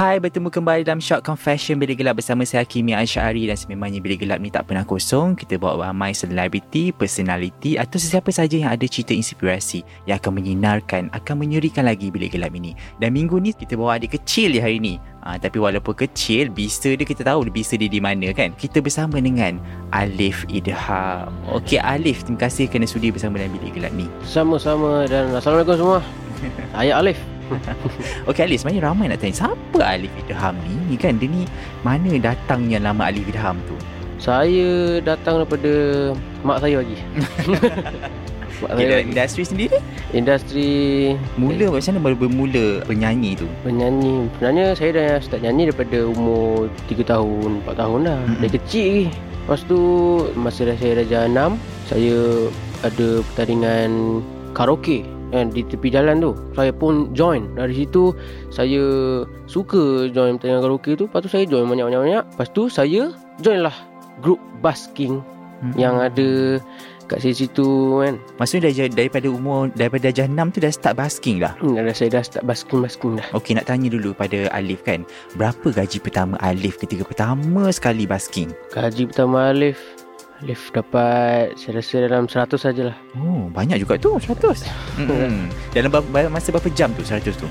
Hai, bertemu kembali dalam Short Confession Bilik Gelap bersama saya Kimi Ansyari dan sememangnya Bilik Gelap ni tak pernah kosong. Kita bawa ramai selebriti, personality atau sesiapa saja yang ada cerita inspirasi yang akan menyinarkan, akan menyerikan lagi Bilik Gelap ini. Dan minggu ni kita bawa adik kecil di hari ni. Ha, tapi walaupun kecil, bisa dia kita tahu bisa dia di mana kan. Kita bersama dengan Alif Idham. Okey Alif, terima kasih kerana sudi bersama dalam Bilik Gelap ni. Sama-sama dan Assalamualaikum semua Saya Alif Okey Alif, sebenarnya ramai nak tanya siapa Alif Idham ni? Kan dia ni mana datangnya nama Alif Idham tu? Saya datang daripada mak saya lagi Mak saya lagi industri sendiri? Industri Mula macam mana baru bermula penyanyi tu? penyanyi Sebenarnya saya dah start nyanyi daripada umur 3 tahun 4 tahun dah Mm-mm. Dari kecil lagi Lepas tu masa dah saya darjah 6 Saya ada pertandingan karaoke kan di tepi jalan tu saya pun join dari situ saya suka join pertandingan karaoke tu lepas tu saya join banyak-banyak lepas tu saya join lah grup basking Hmm. yang ada kat situ kan Maksudnya dari, daripada umur daripada darjah 6 tu dah start basking dah. hmm, dah saya dah start basking-basking dah Okey nak tanya dulu pada Alif kan. Berapa gaji pertama Alif ketika pertama sekali basking? gaji pertama Alif Alif dapat saya rasa dalam 100 sajalah Oh, banyak juga tu 100. Hmm. Dalam berapa, masa berapa jam tu 100 tu?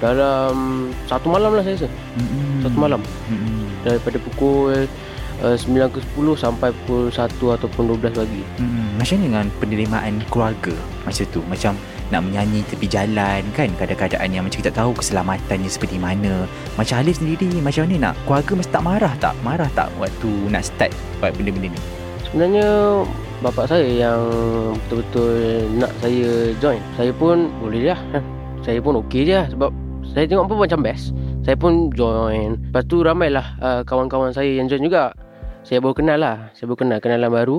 dalam satu malam lah saya rasa Hmm. satu malam Hmm. daripada pukul uh, 9 ke 10 sampai pukul 1 ataupun 12 pagi Hmm. Macam mana dengan penerimaan keluarga masa tu? Macam nak menyanyi tepi jalan kan kadang-kadang yang macam kita tahu keselamatannya seperti mana. Macam Alif sendiri macam mana nak keluarga mesti tak marah tak? Marah tak waktu nak start buat benda-benda ni? Sebenarnya bapak saya yang betul-betul nak saya join. Saya pun boleh lah. Saya pun okey je lah sebab saya tengok pun macam best. Saya pun join. Lepas tu ramailah uh, kawan-kawan saya yang join juga. Saya baru kenal lah. Saya baru kenal kenalan baru.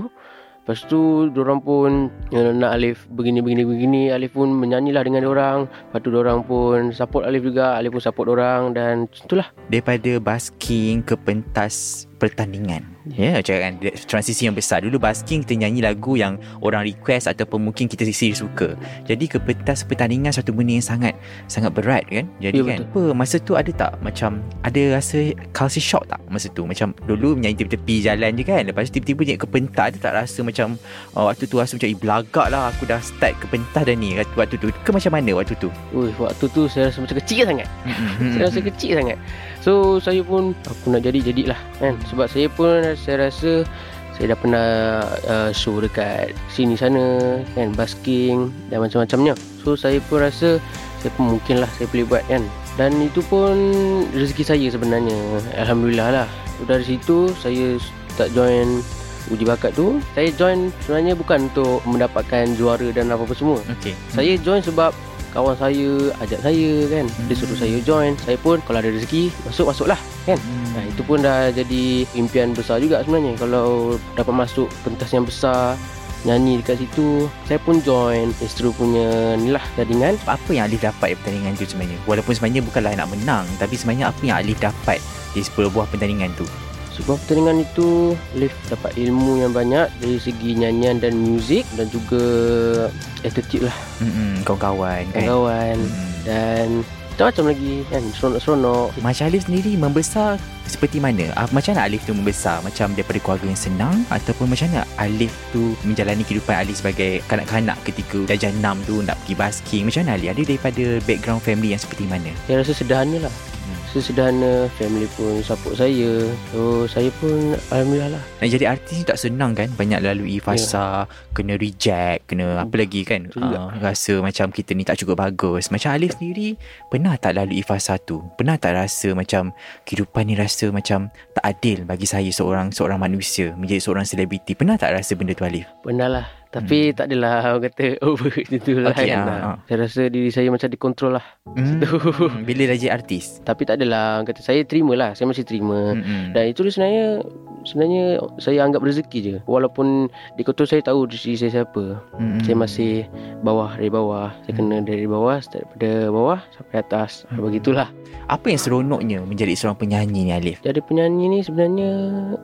Lepas tu diorang pun uh, nak Alif begini begini begini. Alif pun menyanyilah dengan diorang. Lepas tu diorang pun support Alif juga. Alif pun support diorang dan itulah. Daripada basking ke pentas pertandingan. Ya, yeah, macam kan transisi yang besar. Dulu basking kita nyanyi lagu yang orang request ataupun mungkin kita sendiri suka. Jadi ke pentas pertandingan satu benda yang sangat sangat berat kan. Jadi Ya, kan apa masa tu ada tak macam ada rasa culture shock tak masa tu? Macam dulu menyanyi tepi-tepi jalan je kan. Lepas tu tiba-tiba je ke pentas ada tak rasa macam oh, waktu tu rasa macam eh belagak lah aku dah start ke pentas dah ni waktu tu. Ke macam mana waktu tu? Ui, waktu tu saya rasa macam kecil sangat. Saya rasa kecil sangat So saya pun Aku nak jadi jadilah kan Sebab saya pun Saya rasa Saya dah pernah uh, Show dekat Sini sana Kan Basking Dan macam-macamnya. So saya pun rasa Saya pun mungkin lah Saya boleh buat kan. Dan itu pun Rezeki saya sebenarnya Alhamdulillah lah. So, Dari situ Saya start join Uji bakat tu. Saya join Sebenarnya bukan untuk Mendapatkan juara Dan apa-apa semua. Okey. saya join sebab kawan saya ajak saya kan. Dia suruh saya join. Saya pun kalau ada rezeki masuk masuklah kan Hmm. nah, itu pun dah jadi impian besar juga sebenarnya kalau dapat masuk pentas yang besar nyanyi dekat situ saya pun join Astro punya ni lah jaringan apa yang Alif dapat di pertandingan tu sebenarnya? Walaupun sebenarnya bukanlah nak menang, tapi sebenarnya apa yang Alif dapat di sepuluh buah pertandingan tu? sebuah pertandingan itu Liv dapat ilmu yang banyak dari segi nyanyian dan muzik dan juga attitude lah Hmm, kawan-kawan kan. kawan Hmm. dan macam-macam lagi kan seronok-seronok Macam Alif sendiri membesar seperti mana? Ah, Macam mana Alif tu membesar? Macam daripada keluarga yang senang ataupun macam mana Alif tu menjalani kehidupan Alif sebagai kanak-kanak ketika darjah 6 tu nak pergi basking? Macam mana Alif? Ada daripada background family yang seperti mana? saya rasa sederhana lah sesederhana family pun support saya. So saya pun alhamdulillah lah. Nak jadi artis ni tak senang kan? Banyak lalui fasa Kena reject Kena apa lagi kan? Uh, Rasa macam kita ni tak cukup bagus. Macam Alif sendiri Pernah tak lalui fasa tu? Pernah tak rasa macam Kehidupan ni rasa macam Tak adil bagi saya seorang Seorang manusia Menjadi seorang selebriti? Pernah tak rasa benda tu Alif? pernah lah tapi tak adalah orang kata over macam tu lah Okey, kan. ah, ah. Saya rasa diri saya macam dikontrol lah. Hmm, bila dah jadi artis Tapi tak adalah orang kata saya terima lah. Saya masih terima. Mm-mm. Dan itu sebenarnya sebenarnya saya anggap rezeki je. Walaupun dikontrol saya tahu diri saya siapa. Mm-mm. Saya masih bawah dari bawah. Saya kena dari bawah daripada bawah sampai atas. Hmm. Begitulah. Apa yang seronoknya Menjadi seorang penyanyi ni Alif? Jadi penyanyi ni sebenarnya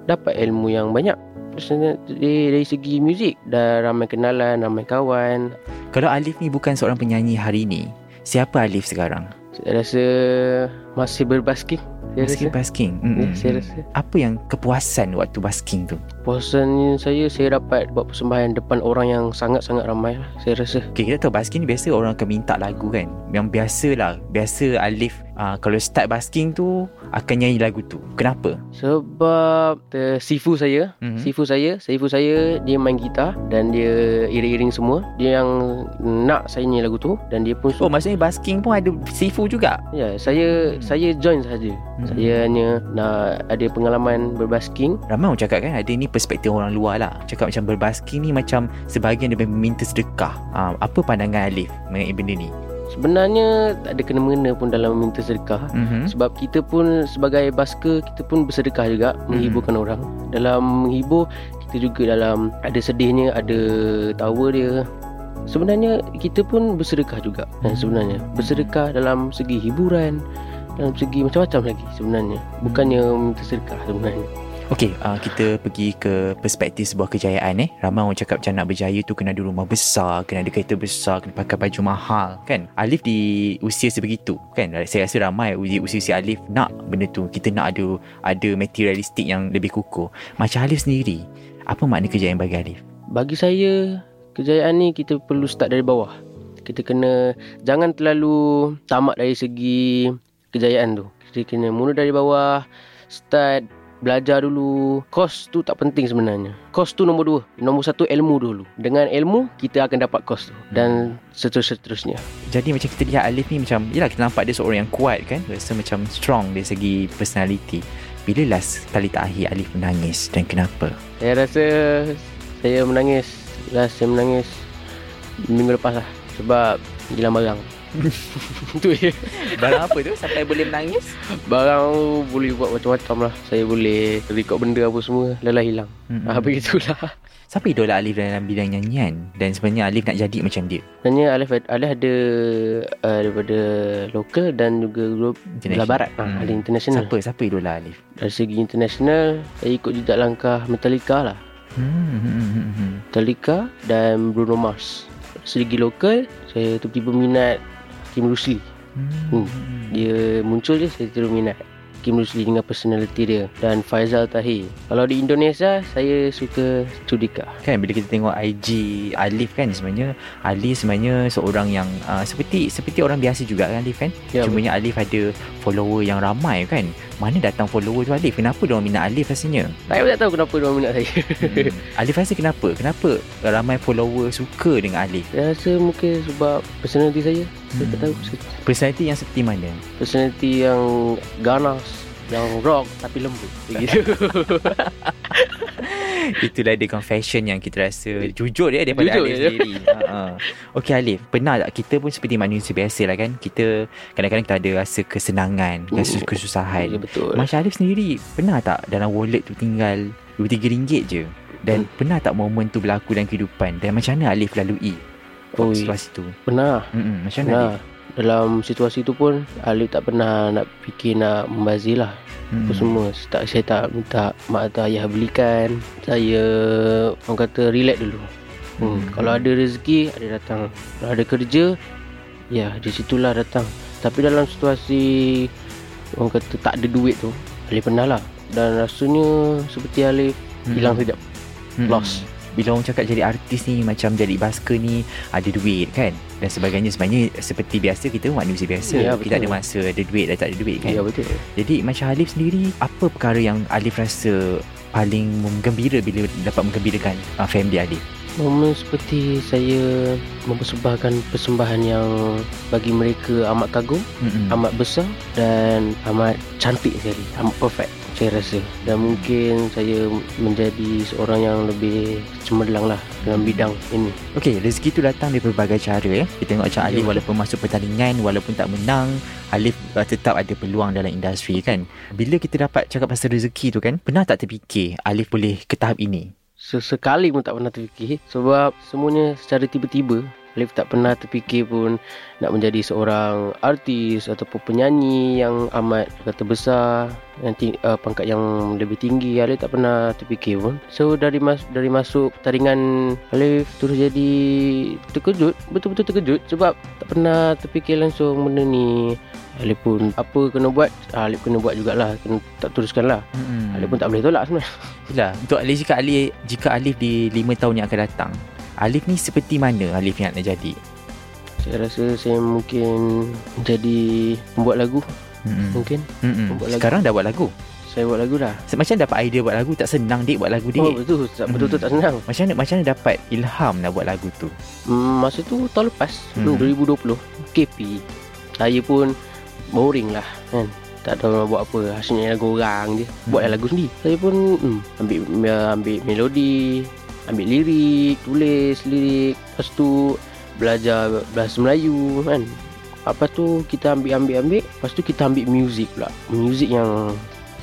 dapat ilmu yang banyak. Dari, dari segi muzik dah ramai kenalan, ramai kawan. Kalau Alif ni bukan seorang penyanyi hari ni Siapa Alif sekarang? Saya rasa masih berbasking. Saya Basking rasa. basking Ya, Mm-mm. saya rasa. Apa yang kepuasan waktu basking tu? Puasan saya saya dapat buat persembahan depan orang yang sangat-sangat ramai lah. Saya rasa. Okay, kita tahu basking ni biasa orang akan minta lagu kan Yang biasa lah Biasa Alif uh, Kalau start basking tu Akan nyanyi lagu tu Kenapa? Sebab the sifu saya, Mhm. sifu saya, sifu saya dia main gitar dan dia iring-iring semua. Dia yang nak saya nyanyi lagu tu dan dia pun Oh maksudnya basking pun ada sifu juga Ya, saya Hmm. saya join saja. Mhm. Saya hanya nak ada pengalaman berbasking. Ramai orang cakap kan Ada ni perspektif orang luar lah Cakap macam berbasking ni Macam sebahagian dia meminta sedekah uh, Apa pandangan Alif Mengenai benda ni? Sebenarnya tak ada kena-mengena pun dalam meminta sedekah. Mm-hmm. Sebab kita pun sebagai basker kita pun bersedekah juga menghiburkan orang. Dalam menghibur kita juga dalam ada sedihnya, ada tawa dia. Sebenarnya kita pun bersedekah juga kan sebenarnya. Bersedekah dalam segi hiburan, dalam segi macam-macam lagi sebenarnya. Bukannya minta sedekah sebenarnya. Okey, uh, kita pergi ke perspektif sebuah kejayaan eh. Ramai orang cakap macam nak berjaya tu kena ada rumah besar, kena ada kereta besar, kena pakai baju mahal, kan? Alif di usia sebegitu, kan? Saya rasa ramai usia-usia Alif nak benda tu. Kita nak ada ada materialistik yang lebih kukuh. Macam Alif sendiri, apa makna kejayaan bagi Alif? Bagi saya kejayaan ni kita perlu start dari bawah. Kita kena jangan terlalu tamak dari segi kejayaan tu. Kita kena mula dari bawah, start belajar dulu. Kos tu tak penting sebenarnya. Kos tu nombor dua. Nombor satu ilmu dulu. Dengan ilmu kita akan dapat kos tu dan seterus-seterusnya. Jadi macam kita lihat Alif ni macam Yelah kita nampak dia seorang yang kuat kan Rasa macam strong dari segi personality Bila last kali terakhir Alif menangis dan kenapa? Saya rasa saya menangis. Last saya menangis minggu lepas lah sebab hilang barang. tu je. Barang apa tu sampai boleh menangis? Barang boleh buat macam-macam lah Saya boleh record benda apa semua Lelah hilang Mm-mm. Ah begitulah Siapa idola Alif dalam bidang nyanyian Dan sebenarnya Alif nak jadi macam dia Sebenarnya Alif, Alif ada uh, Daripada lokal dan juga grup Belah barat Hmm. hmm. Ada international Siapa? Siapa idola Alif? Dari segi international Saya ikut jejak langkah Metallica lah Hmm, hmm, hmm, hmm, hmm. Metallica dan Bruno Mars Segi lokal Saya tiba-tiba minat Kim Rusli. Hmm. Hmm. Dia muncul je Saya terus minat Kim Rusli dengan personality dia Dan Faizal Tahir. Kalau di Indonesia Saya suka Sudika Kan bila kita tengok IG Alif kan sebenarnya Alif sebenarnya seorang yang uh, Seperti seperti orang biasa juga kan Alif kan? Ya, Cumanya Alif ada follower yang ramai kan Mana datang follower tu Alif Kenapa dia orang minat Alif rasanya Saya pun tak tahu kenapa dia minat saya. hmm. Alif rasa kenapa? Kenapa ramai follower suka dengan Alif? saya rasa mungkin sebab personality saya. Saya tak Hmm. tahu. Personality yang seperti mana? Personality yang ganas, yang rock tapi lembut. Begitu. Itulah dia confession yang kita rasa jujur dia daripada Jujur Alif sendiri. Ha. Okey Alif, pernah tak kita pun seperti manusia biasa lah kan? Kita kadang-kadang kita ada rasa kesenangan, rasa Hmm. kesusahan. Ya, betul. Macam Alif sendiri, pernah tak dalam wallet tu tinggal RM23 je? Dan Hmm. pernah tak momen tu berlaku dalam kehidupan? Dan macam mana Alif lalui Oi. situasi tu? Pernah. Mm-mm, macam mana Pernah. Alif? Dalam situasi tu pun Alif tak pernah nak fikir nak membazir lah Mm. Apa semua saya tak, saya tak minta mak atau ayah belikan Saya Orang kata relax dulu hmm. Hmm. Kalau ada rezeki Ada datang Kalau ada kerja Ya di situlah datang Tapi dalam situasi Orang kata tak ada duit tu Alif pernah lah Dan rasanya Seperti Alif Mm. Hilang sekejap Mm-mm. Lost bila orang cakap jadi artis ni macam jadi basker ni ada duit kan? Dan sebagainya. Sebenarnya seperti biasa kita manusia biasa. Ya, kita ada masa ada duit dan tak ada duit kan? Ya betul. jadi macam Alif sendiri apa perkara yang Alif rasa paling menggembira bila dapat menggembirakan uh, family Alif? Momen seperti saya mempersembahkan persembahan yang bagi mereka amat kagum, Mm-mm. amat besar dan amat cantik sekali, amat perfect saya rasa. Dan mungkin saya menjadi seorang yang lebih cemerlang lah dalam bidang ini. Okey, rezeki tu datang dari berbagai cara ya. Kita tengok macam Alif betul. walaupun masuk pertandingan, walaupun tak menang, Alif uh, tetap ada peluang dalam industri kan. Bila kita dapat cakap pasal rezeki tu kan, pernah tak terfikir Alif boleh ke tahap ini? Sesekali pun tak pernah terfikir sebab semuanya secara tiba-tiba. Alif tak pernah terfikir pun nak menjadi seorang artis ataupun penyanyi yang amat kata besar yang ting- uh, pangkat yang lebih tinggi. Alif tak pernah terfikir pun. So dari mas dari masuk pertandingan Alif terus jadi terkejut betul-betul terkejut sebab tak pernah terfikir langsung benda ni. Alif pun apa kena buat? Ah, Alif kena buat jugalah kena tak teruskan lah Hmm. Alif pun tak boleh tolak sebenarnya. Itulah, untuk Alif jika Alif jika Alif di 5 tahun yang akan datang, Alif ni seperti mana Alif yang nak jadi? Saya rasa saya mungkin jadi pembuat lagu Mm-mm. mungkin. Mm-mm. Buat lagu. Sekarang dah buat lagu. Saya buat lagu dah. Macam dapat idea buat lagu tak senang dik buat lagu dik. Oh betul, tak betul-betul tak senang. Macam mana macam mana dapat ilham nak buat lagu tu? Hmm, masa tu tahun lepas, hmm. 2020, KP. Saya pun boring lah kan. Tak tahu nak buat apa Hasilnya lagu orang je Buat Hmm. lagu sendiri Saya pun hmm, ambil ambil melodi Ambil lirik Tulis lirik Lepas tu Belajar bahasa Melayu kan Lepas tu kita ambil-ambil-ambil Lepas tu kita ambil muzik pula Muzik yang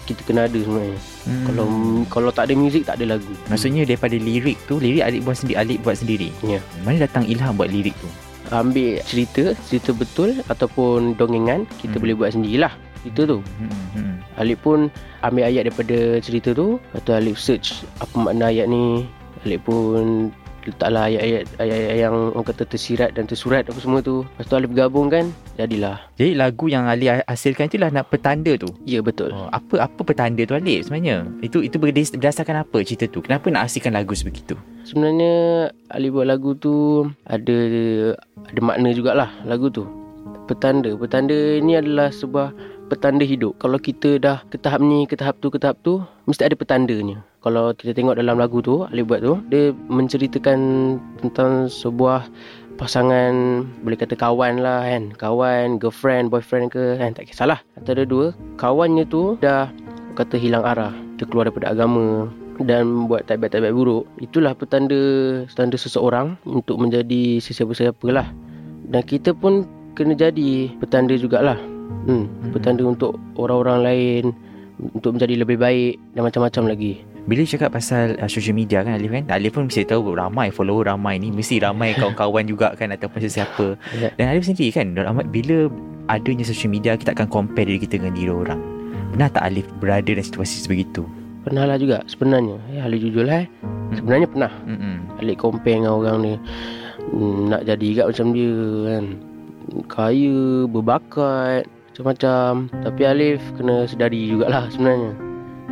kita kena ada sebenarnya Hmm. Kalau kalau tak ada muzik tak ada lagu Maksudnya daripada lirik tu Lirik Alif buat sendiri Alif buat sendiri Ya. Mana datang ilham buat lirik tu Ambil cerita Cerita betul Ataupun dongengan Kita Hmm. boleh buat sendirilah Cerita tu hmm. Hmm. Alif pun ambil ayat daripada cerita tu Lepas tu Alif search apa makna ayat ni Alif pun letaklah ayat-ayat ayat-ayat yang orang kata tersirat dan tersurat apa semua tu. Lepas tu Alif gabungkan Jadilah. Jadi lagu yang Alif hasilkan itulah nak petanda tu? Ya betul. Oh, Apa apa petanda tu Alif sebenarnya? Itu itu berdas- berdasarkan apa cerita tu? Kenapa nak hasilkan lagu sebegitu? Sebenarnya Alif buat lagu tu Ada Ada makna jugalah lagu tu. Petanda. Petanda ni adalah sebuah Petanda hidup. Kalau kita dah ke tahap ni Ke tahap tu Ke tahap tu Mesti ada petandanya. Kalau kita tengok dalam lagu tu Alif buat tu Dia menceritakan Tentang sebuah Pasangan Boleh kata kawan lah kan. Kawan Girlfriend Boyfriend ke kan Tak kisahlah. Antara dua Kawannya tu Dah Kata hilang arah. Dia keluar daripada agama dan buat tabiat-tabiat buruk. Itulah petanda tanda seseorang untuk menjadi sesiapa-siapa lah dan kita pun kena jadi petanda jugalah hmm, petanda untuk orang-orang lain untuk menjadi lebih baik dan macam-macam lagi. Bila cakap pasal uh, social media kan Alif kan Alif pun mesti tahu ramai follower ramai ni Mesti ramai kawan-kawan juga kan Ataupun sesiapa. Ya. Dan Alif sendiri kan ramai, Bila adanya social media Kita akan compare diri kita dengan diri orang. Pernah tak Alif berada dalam situasi sebegitu? pernah lah juga sebenarnya. Ya, Alif jujur lah eh. sebenarnya pernah. Mm-mm. Alif compare dengan orang ni hmm, nak jadi juga macam dia kan. Kaya berbakat macam-macam. Tapi Alif kena sedari jugalah sebenarnya.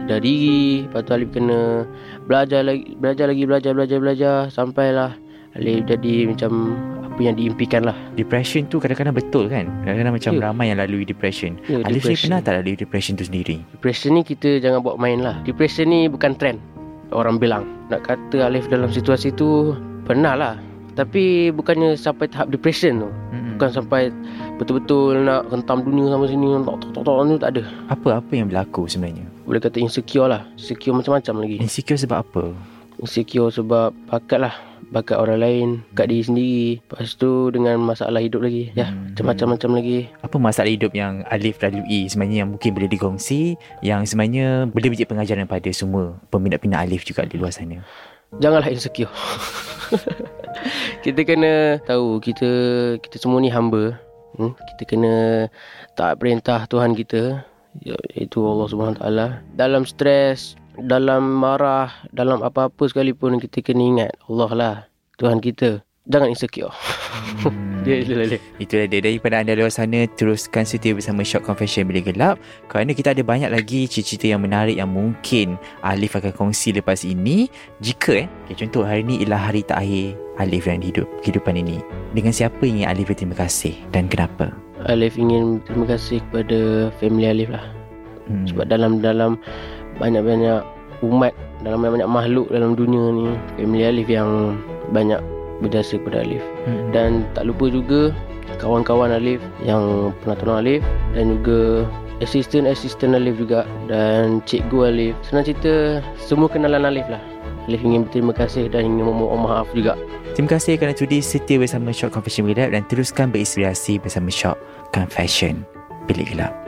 Sedar diri lepas tu Alif kena belajar lagi belajar lagi belajar belajar belajar. Sampailah Alif jadi macam apa yang diimpikan lah Depression tu kadang-kadang betul kan? Kadang-kadang macam Ya. ramai yang lalui depression. Ya, Alif ni pernah tak lalui depression tu sendiri? Depression ni kita jangan buat main lah. Depression ni bukan trend. Orang bilang. Nak kata Alif dalam situasi tu Pernah lah. Tapi bukannya sampai tahap depression tu. Mm-mm. Bukan sampai betul-betul nak hentam dunia sama sini tok tok tok ni tak ada. Apa-apa yang berlaku sebenarnya? Boleh kata insecure lah. Insecure macam-macam lagi. Insecure sebab apa? Insecure sebab bakat lah. Bakat orang lain, bakat diri sendiri. Lepas tu dengan masalah hidup lagi. Ya, Hmm. macam-macam lagi. Apa masalah hidup yang Alif lalui sebenarnya yang mungkin boleh dikongsi Yang sebenarnya boleh menjadi pengajaran pada semua peminat-peminat Alif juga di luar sana Janganlah insecure. kita kena tahu kita kita semua ni hamba. Hmm? Kita kena taat perintah Tuhan kita iaitu Allah Subhanahu Taala. Dalam stres, dalam marah, dalam apa-apa sekalipun kita kena ingat Allah lah Tuhan kita. Jangan insecure. Hmm. Dia dia dia. Itulah dia daripada anda luar sana teruskan setia bersama Shock Confession Bila Gelap kerana kita ada banyak lagi cerita yang menarik yang mungkin Alif akan kongsi lepas ini jika eh okay, contoh hari ni ialah hari terakhir Alif dalam hidup kehidupan ini dengan siapa ingin Alif berterima kasih dan kenapa Alif ingin terima kasih kepada family Alif lah. hmm. Sebab dalam dalam banyak-banyak umat, dalam banyak-banyak makhluk dalam dunia ni, family Alif yang banyak berjasa kepada Alif. hmm. Dan tak lupa juga kawan-kawan Alif yang pernah tolong Alif dan juga assistant-assistant Alif juga dan cikgu Alif. Senang cerita semua kenalan Alif lah. Alif ingin berterima kasih dan ingin memohon maaf juga. Terima kasih kerana sudi setia bersama Shock Confession Gelap dan teruskan berinspirasi bersama Shock Confession Bilik Gelap.